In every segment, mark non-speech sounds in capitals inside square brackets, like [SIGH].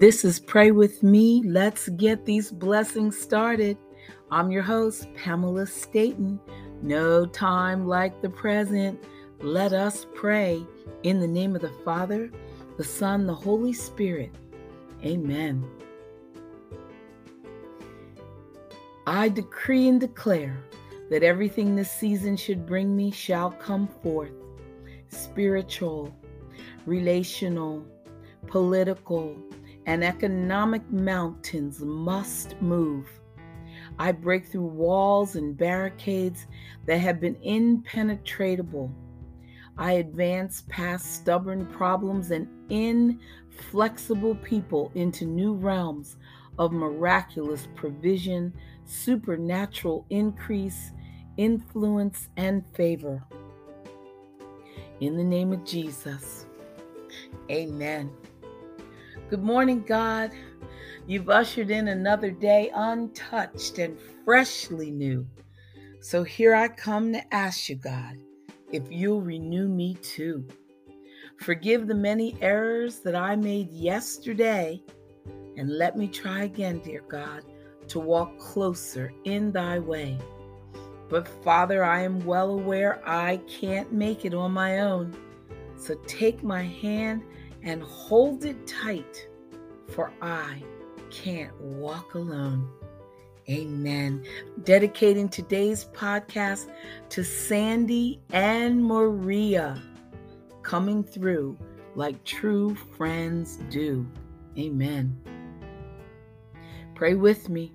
This is Pray With Me. Let's get these blessings started. I'm your host, Pamela Staton. No time like the present. Let us pray in the name of the Father, the Son, the Holy Spirit. Amen. I decree and declare that everything this season should bring me shall come forth spiritual, relational, political, and economic mountains must move. I break through walls and barricades that have been impenetrable. I advance past stubborn problems and inflexible people into new realms of miraculous provision, supernatural increase, influence, and favor. In the name of Jesus, amen. Good morning, God. You've ushered in another day untouched and freshly new. So here I come to ask you, God, if you'll renew me too. Forgive the many errors that I made yesterday, and let me try again, dear God, to walk closer in thy way. But Father, I am well aware I can't make it on my own. So take my hand and hold it tight, for I can't walk alone. Amen. Dedicating today's podcast to Sandy and Maria, coming through like true friends do. Amen. Pray with me.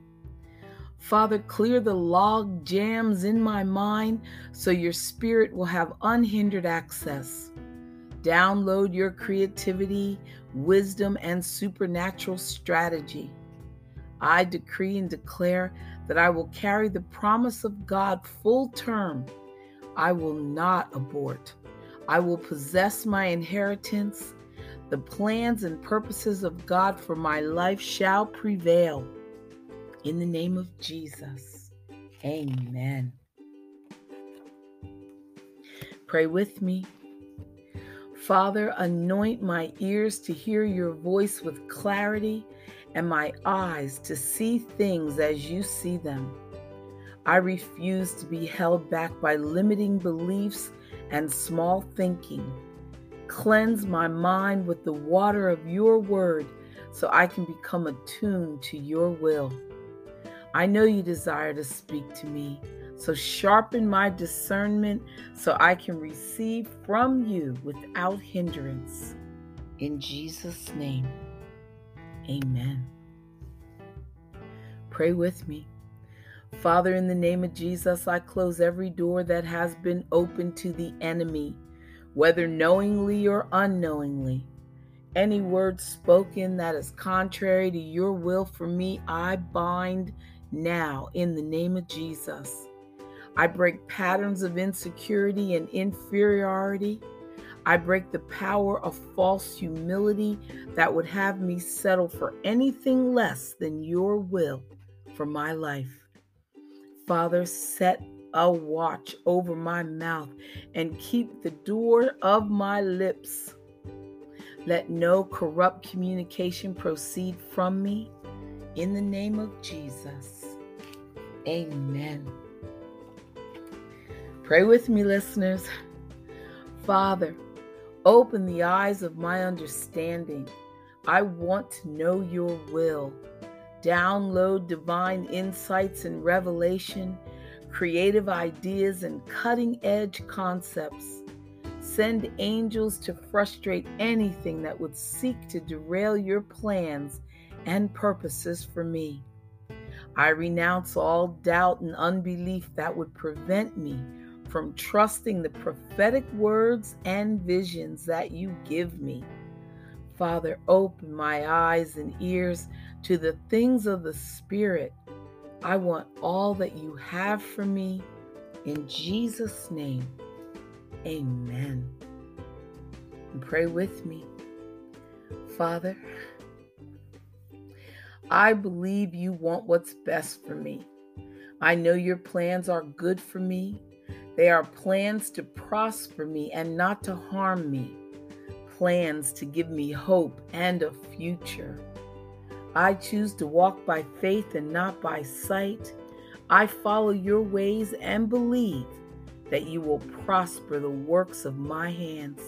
Father, clear the log jams in my mind so your spirit will have unhindered access. Download your creativity, wisdom, and supernatural strategy. I decree and declare that I will carry the promise of God full term. I will not abort. I will possess my inheritance. The plans and purposes of God for my life shall prevail. In the name of Jesus, amen. Pray with me. Father, anoint my ears to hear your voice with clarity and my eyes to see things as you see them. I refuse to be held back by limiting beliefs and small thinking. Cleanse my mind with the water of your word so I can become attuned to your will. I know you desire to speak to me so sharpen my discernment so I can receive from you without hindrance. In Jesus' name, amen. Pray with me. Father, in the name of Jesus, I close every door that has been opened to the enemy, whether knowingly or unknowingly. Any word spoken that is contrary to your will for me, I bind now in the name of Jesus. I break patterns of insecurity and inferiority. I break the power of false humility that would have me settle for anything less than your will for my life. Father, set a watch over my mouth and keep the door of my lips. Let no corrupt communication proceed from me. In the name of Jesus. Amen. Pray with me, listeners. Father, open the eyes of my understanding. I want to know your will. Download divine insights and revelation, creative ideas, and cutting edge concepts. Send angels to frustrate anything that would seek to derail your plans and purposes for me. I renounce all doubt and unbelief that would prevent me from trusting the prophetic words and visions that you give me. Father, open my eyes and ears to the things of the Spirit. I want all that you have for me. In Jesus' name, amen. And pray with me. Father, I believe you want what's best for me. I know your plans are good for me they are plans to prosper me and not to harm me, plans to give me hope and a future. I choose to walk by faith and not by sight. I follow your ways and believe that you will prosper the works of my hands.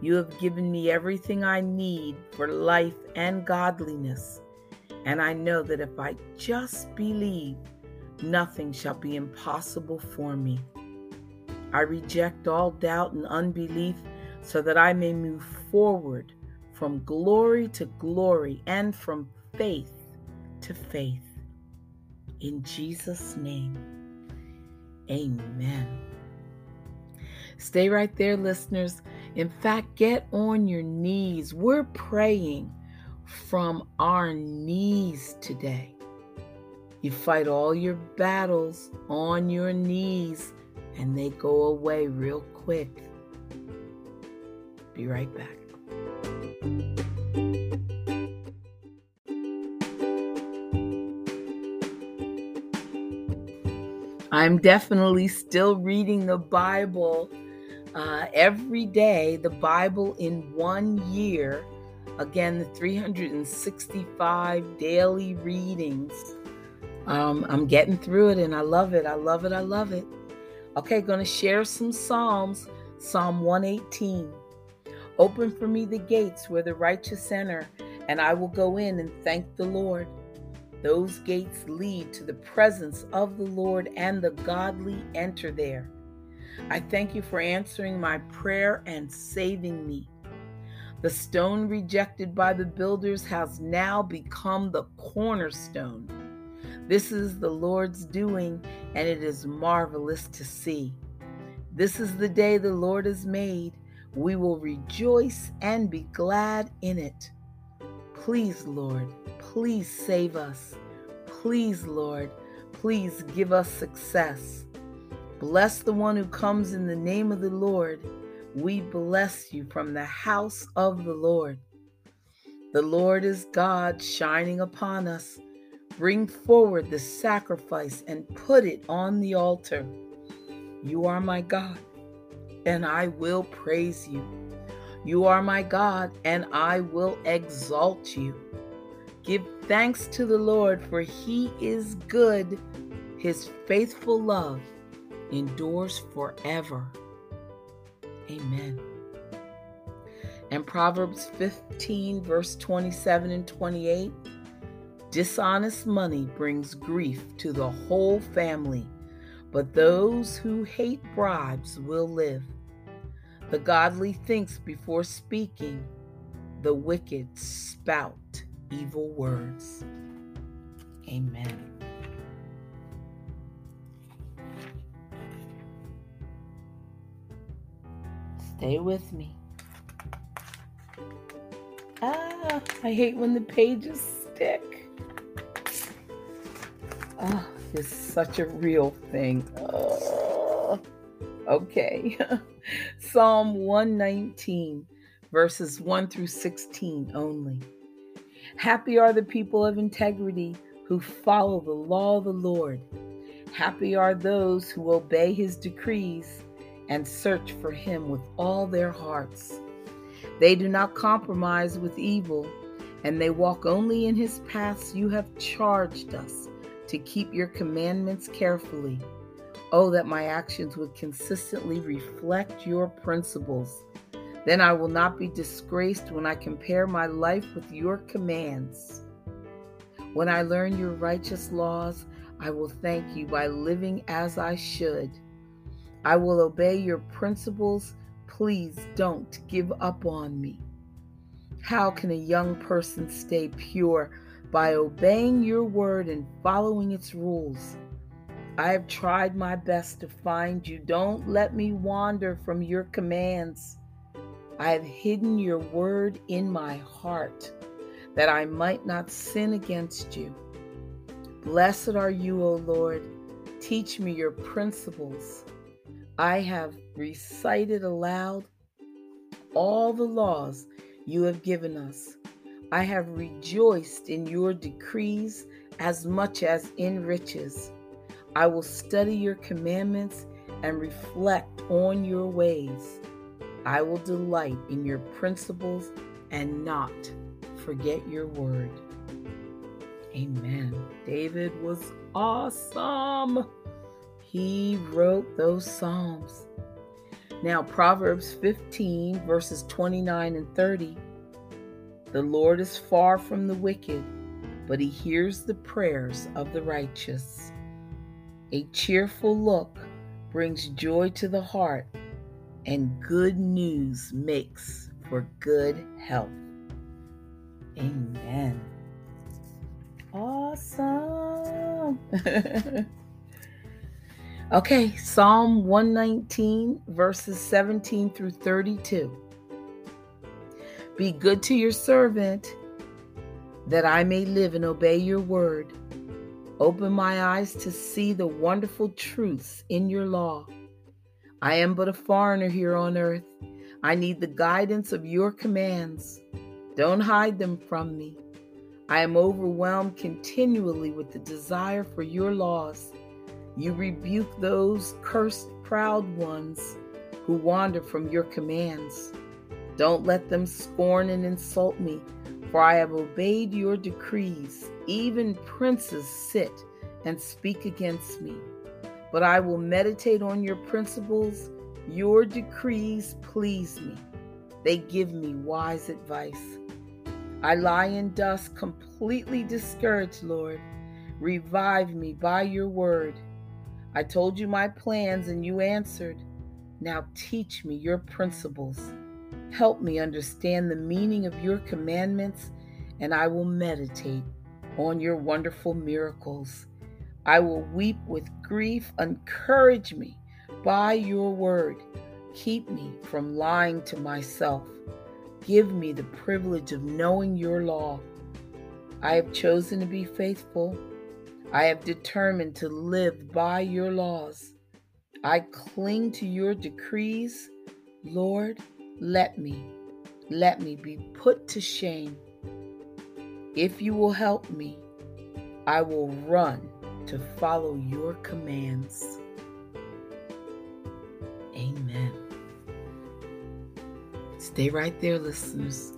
You have given me everything I need for life and godliness, and I know that if I just believe, nothing shall be impossible for me. I reject all doubt and unbelief so that I may move forward from glory to glory and from faith to faith. In Jesus' name, amen. Stay right there, listeners. In fact, get on your knees. We're praying from our knees today. You fight all your battles on your knees and they go away real quick. Be right back. I'm definitely still reading the Bible uh, every day, the Bible in one year. Again, the 365 daily readings. Um, I'm getting through it and I love it. I love it. I love it. Okay, going to share some Psalms. Psalm 118. Open for me the gates where the righteous enter, and I will go in and thank the Lord. Those gates lead to the presence of the Lord, and the godly enter there. I thank you for answering my prayer and saving me. The stone rejected by the builders has now become the cornerstone. This is the Lord's doing, and it is marvelous to see. This is the day the Lord has made. We will rejoice and be glad in it. Please, Lord, please save us. Please, Lord, please give us success. Bless the one who comes in the name of the Lord. We bless you from the house of the Lord. The Lord is God shining upon us. Bring forward the sacrifice and put it on the altar. You are my God, and I will praise you. You are my God, and I will exalt you. Give thanks to the Lord, for he is good. His faithful love endures forever. Amen. And Proverbs 15, verse 27 and 28 Dishonest money brings grief to the whole family, but those who hate bribes will live. The godly thinks before speaking, the wicked spout evil words. Amen. Stay with me. Ah, I hate when the pages stick. It's such a real thing. Oh, okay. [LAUGHS] Psalm 119, verses 1 through 16 only. Happy are the people of integrity who follow the law of the Lord. Happy are those who obey his decrees and search for him with all their hearts. They do not compromise with evil, and they walk only in his paths you have charged us to keep your commandments carefully. Oh, that my actions would consistently reflect your principles. Then I will not be disgraced when I compare my life with your commands. When I learn your righteous laws, I will thank you by living as I should. I will obey your principles. Please don't give up on me. How can a young person stay pure? By obeying your word and following its rules. I have tried my best to find you. Don't let me wander from your commands. I have hidden your word in my heart that I might not sin against you. Blessed are you, O Lord. Teach me your principles. I have recited aloud all the laws you have given us. I have rejoiced in your decrees as much as in riches. I will study your commandments and reflect on your ways. I will delight in your principles and not forget your word. Amen. David was awesome. He wrote those Psalms. Now, Proverbs 15, verses 29 and 30. The Lord is far from the wicked, but he hears the prayers of the righteous. A cheerful look brings joy to the heart, and good news makes for good health. Amen. Awesome. [LAUGHS] okay, Psalm 119, verses 17 through 32. Be good to your servant, that I may live and obey your word. Open my eyes to see the wonderful truths in your law. I am but a foreigner here on earth. I need the guidance of your commands. Don't hide them from me. I am overwhelmed continually with the desire for your laws. You rebuke those cursed proud ones who wander from your commands. Don't let them scorn and insult me, for I have obeyed your decrees. Even princes sit and speak against me. But I will meditate on your principles. Your decrees please me, they give me wise advice. I lie in dust, completely discouraged, Lord. Revive me by your word. I told you my plans and you answered. Now teach me your principles. Help me understand the meaning of your commandments, and I will meditate on your wonderful miracles. I will weep with grief. Encourage me by your word. Keep me from lying to myself. Give me the privilege of knowing your law. I have chosen to be faithful. I have determined to live by your laws. I cling to your decrees. Lord, let me, let me be put to shame. If you will help me, I will run to follow your commands. Amen. Stay right there, listeners.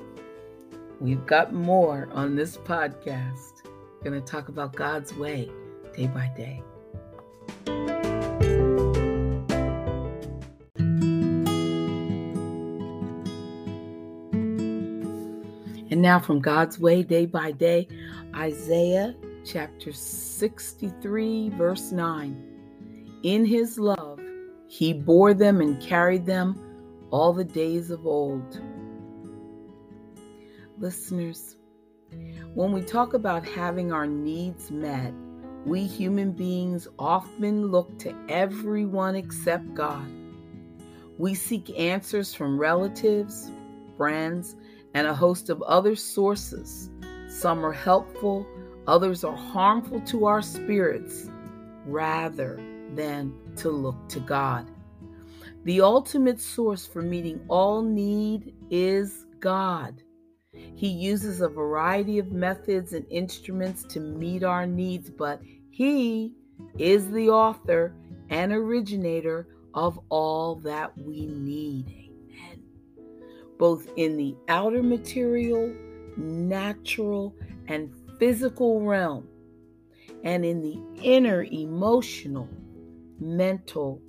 We've got more on this podcast. We're going to talk about God's way day by day. Now, from God's way day by day, Isaiah chapter 63, verse 9. In his love, he bore them and carried them all the days of old. Listeners, when we talk about having our needs met, we human beings often look to everyone except God. We seek answers from relatives, friends, and a host of other sources. Some are helpful, others are harmful to our spirits, rather than to look to God. The ultimate source for meeting all need is God. He uses a variety of methods and instruments to meet our needs, but He is the author and originator of all that we need. Amen. Both in the outer material, natural, and physical realm, and in the inner emotional, mental,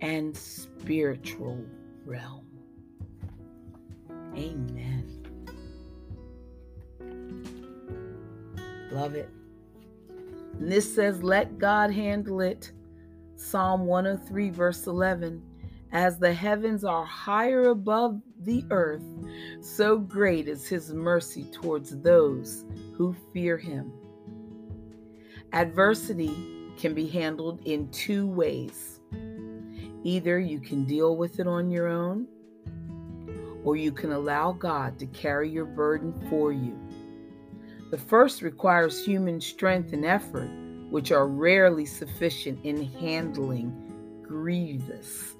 and spiritual realm. Amen. Love it. And this says, Let God handle it. Psalm 103, verse 11. As the heavens are higher above the earth, so great is his mercy towards those who fear him. Adversity can be handled in two ways Either you can deal with it on your own, or you can allow God to carry your burden for you. The first requires human strength and effort, which are rarely sufficient in handling grievous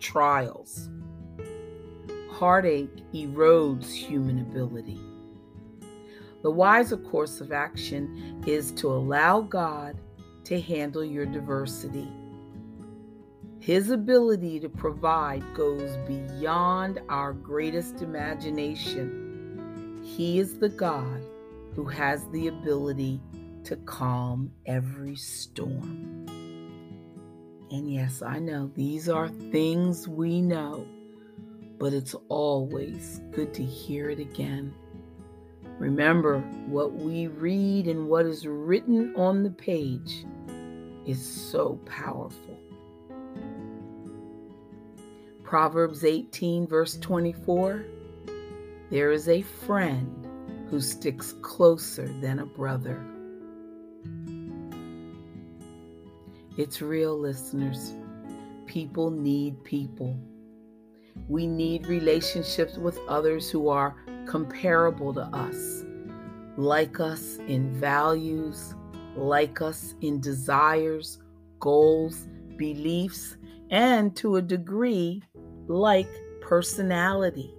trials. Heartache erodes human ability. The wiser course of action is to allow God to handle your diversity his ability to provide goes beyond our greatest imagination. He is the God who has the ability to calm every storm. And yes, I know these are things we know, but it's always good to hear it again. Remember, what we read and what is written on the page is so powerful. Proverbs 18, verse 24 There is a friend who sticks closer than a brother. It's real, listeners. People need people. We need relationships with others who are comparable to us, like us in values, like us in desires, goals, beliefs, and to a degree, like personality,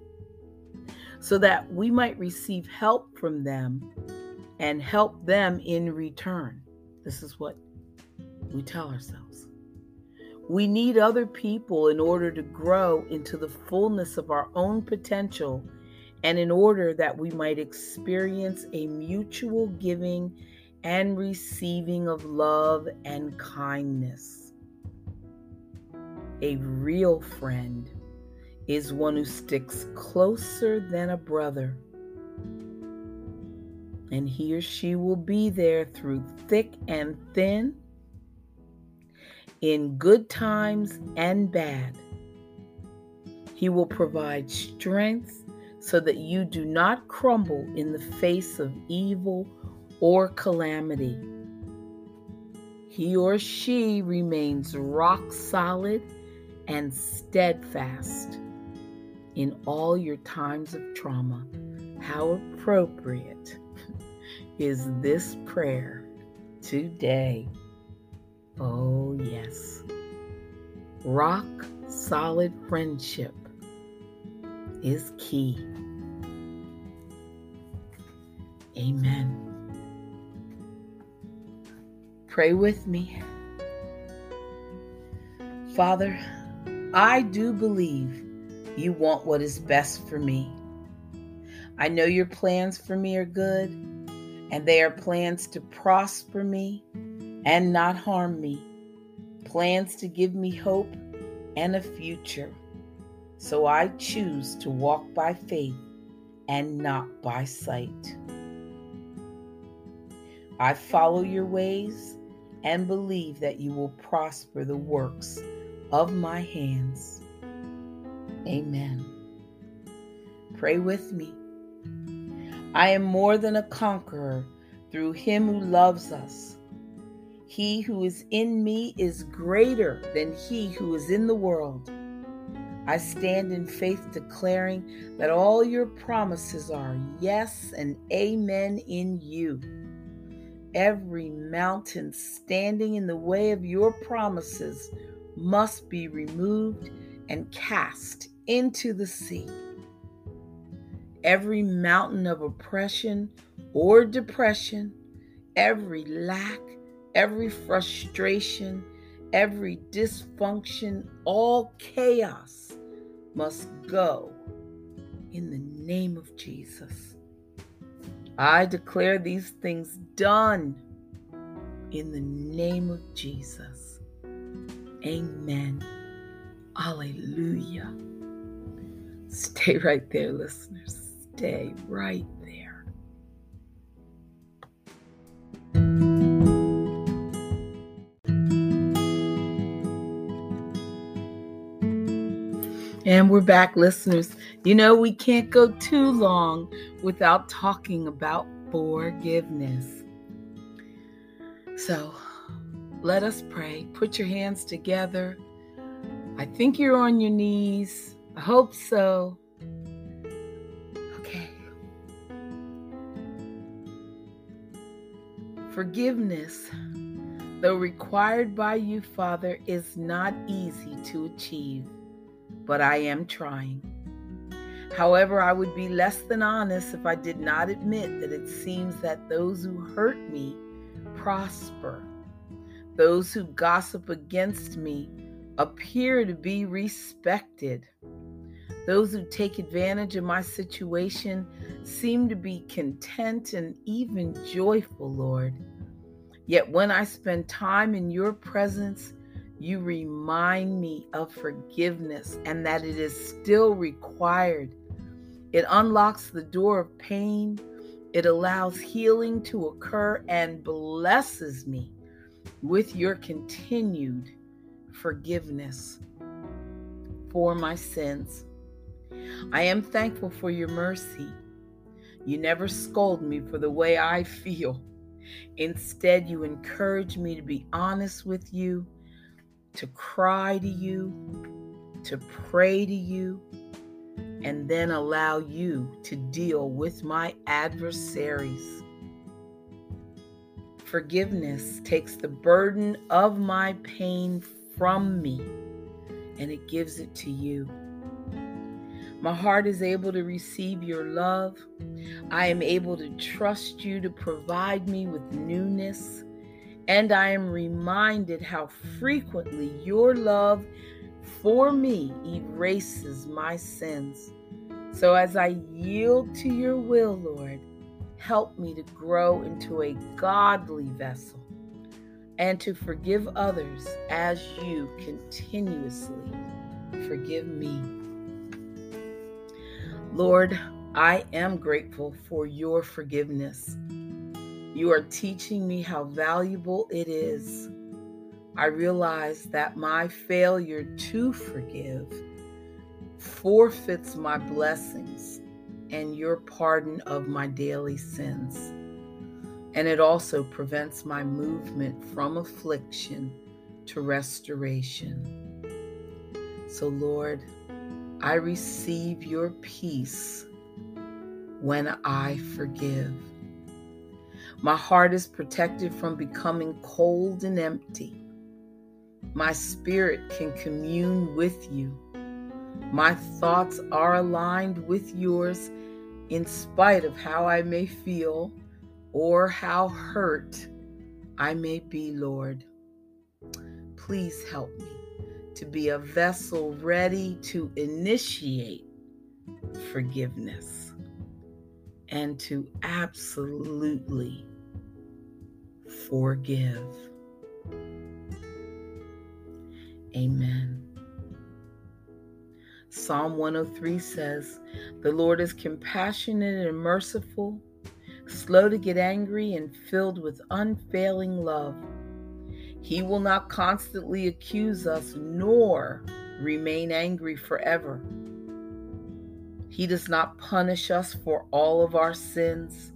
so that we might receive help from them and help them in return. This is what we tell ourselves. We need other people in order to grow into the fullness of our own potential and in order that we might experience a mutual giving and receiving of love and kindness. A real friend is one who sticks closer than a brother. And he or she will be there through thick and thin, in good times and bad. He will provide strength so that you do not crumble in the face of evil or calamity. He or she remains rock solid and steadfast in all your times of trauma. How appropriate [LAUGHS] is this prayer today? Oh, yes. Rock solid friendship is key. Amen. Pray with me. Father, I do believe you want what is best for me. I know your plans for me are good, and they are plans to prosper me and not harm me, plans to give me hope and a future. So I choose to walk by faith and not by sight. I follow your ways and believe that you will prosper the works of my hands. Amen. Pray with me. I am more than a conqueror through him who loves us. He who is in me is greater than he who is in the world. I stand in faith declaring that all your promises are yes and amen in you every mountain standing in the way of your promises must be removed and cast into the sea. Every mountain of oppression or depression, every lack, every frustration, every dysfunction, all chaos must go in the name of Jesus. I declare these things done in the name of Jesus. Amen. Hallelujah. Stay right there, listeners. Stay right And we're back, listeners. You know, we can't go too long without talking about forgiveness. So let us pray. Put your hands together. I think you're on your knees. I hope so. Okay. Forgiveness, though required by you, Father, is not easy to achieve, but I am trying. However, I would be less than honest if I did not admit that it seems that those who hurt me prosper. Those who gossip against me appear to be respected. Those who take advantage of my situation seem to be content and even joyful, Lord. Yet when I spend time in your presence, you remind me of forgiveness and that it is still required. It unlocks the door of pain, it allows healing to occur, and blesses me with your continued forgiveness for my sins. I am thankful for your mercy. You never scold me for the way I feel. Instead, you encourage me to be honest with you, to cry to you, to pray to you, and then allow you to deal with my adversaries. Forgiveness takes the burden of my pain from me and it gives it to you. My heart is able to receive your love. I am able to trust you to provide me with newness. And I am reminded how frequently your love for me erases my sins. So as I yield to your will, Lord, help me to grow into a godly vessel and to forgive others as you continuously forgive me. Lord, I am grateful for your forgiveness. You are teaching me how valuable it is. I realize that my failure to forgive forfeits my blessings and your pardon of my daily sins. And it also prevents my movement from affliction to restoration. So, Lord, I receive your peace when I forgive. My heart is protected from becoming cold and empty. My spirit can commune with you. My thoughts are aligned with yours in spite of how I may feel or how hurt I may be, Lord. Please help me to be a vessel ready to initiate forgiveness and to absolutely forgive. Amen. Psalm 103 says, The Lord is compassionate and merciful slow to get angry, and filled with unfailing love. He will not constantly accuse us, nor remain angry forever. He does not punish us for all of our sins.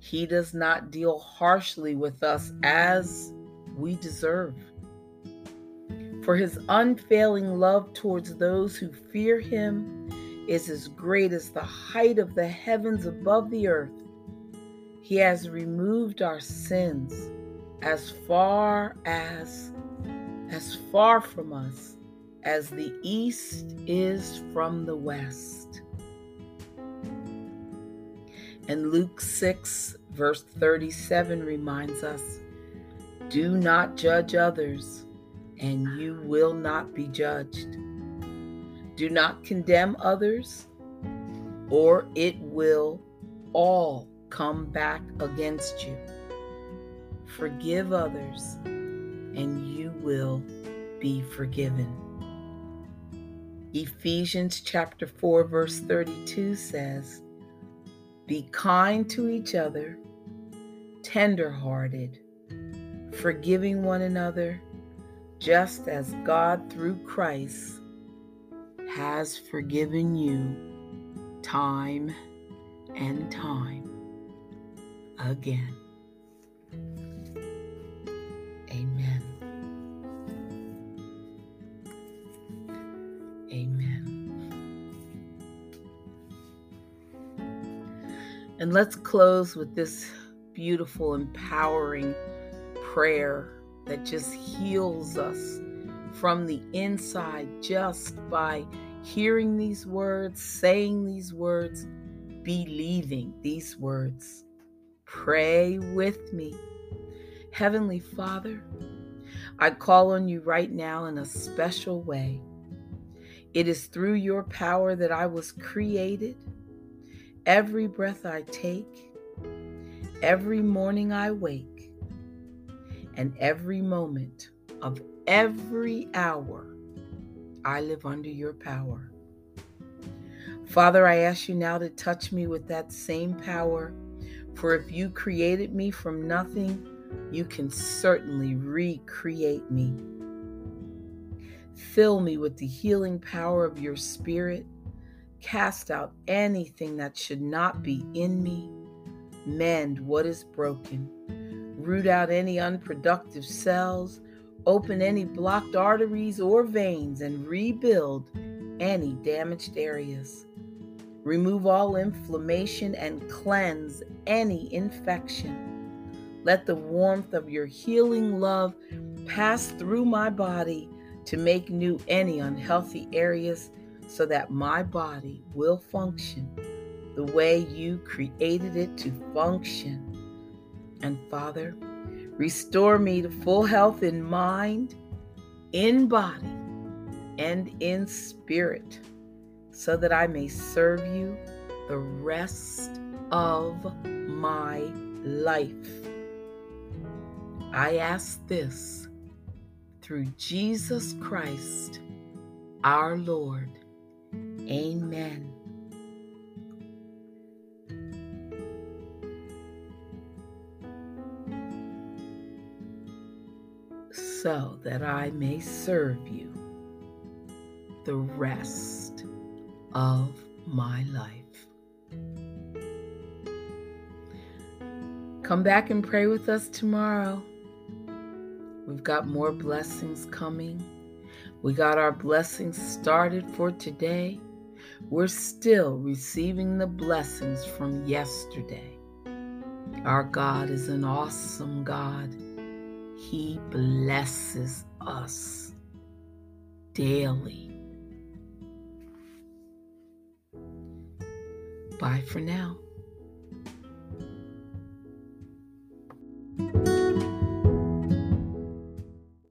He does not deal harshly with us as we deserve. For his unfailing love towards those who fear him is as great as the height of the heavens above the earth. He has removed our sins as far as as far from us as the east is from the west. And Luke 6 verse 37 reminds us, do not judge others and you will not be judged. Do not condemn others or it will all come back against you. Forgive others, and you will be forgiven. Ephesians chapter 4 verse 32 says, Be kind to each other, tender-hearted, forgiving one another, just as God through Christ has forgiven you time and time again. And let's close with this beautiful, empowering prayer that just heals us from the inside just by hearing these words, saying these words, believing these words. Pray with me. Heavenly Father, I call on you right now in a special way. It is through your power that I was created. Every breath I take, every morning I wake, and every moment of every hour, I live under your power. Father, I ask you now to touch me with that same power, for if you created me from nothing, you can certainly recreate me. Fill me with the healing power of your spirit. Cast out anything that should not be in me. Mend what is broken. Root out any unproductive cells. Open any blocked arteries or veins and rebuild any damaged areas. Remove all inflammation and cleanse any infection. Let the warmth of your healing love pass through my body to make new any unhealthy areas so that my body will function the way you created it to function. And Father, restore me to full health in mind, in body, and in spirit so that I may serve you the rest of my life. I ask this through Jesus Christ, our Lord. Amen. So that I may serve you the rest of my life. Come back and pray with us tomorrow. We've got more blessings coming. We got our blessings started for today. We're still receiving the blessings from yesterday. Our God is an awesome God. He blesses us daily. Bye for now.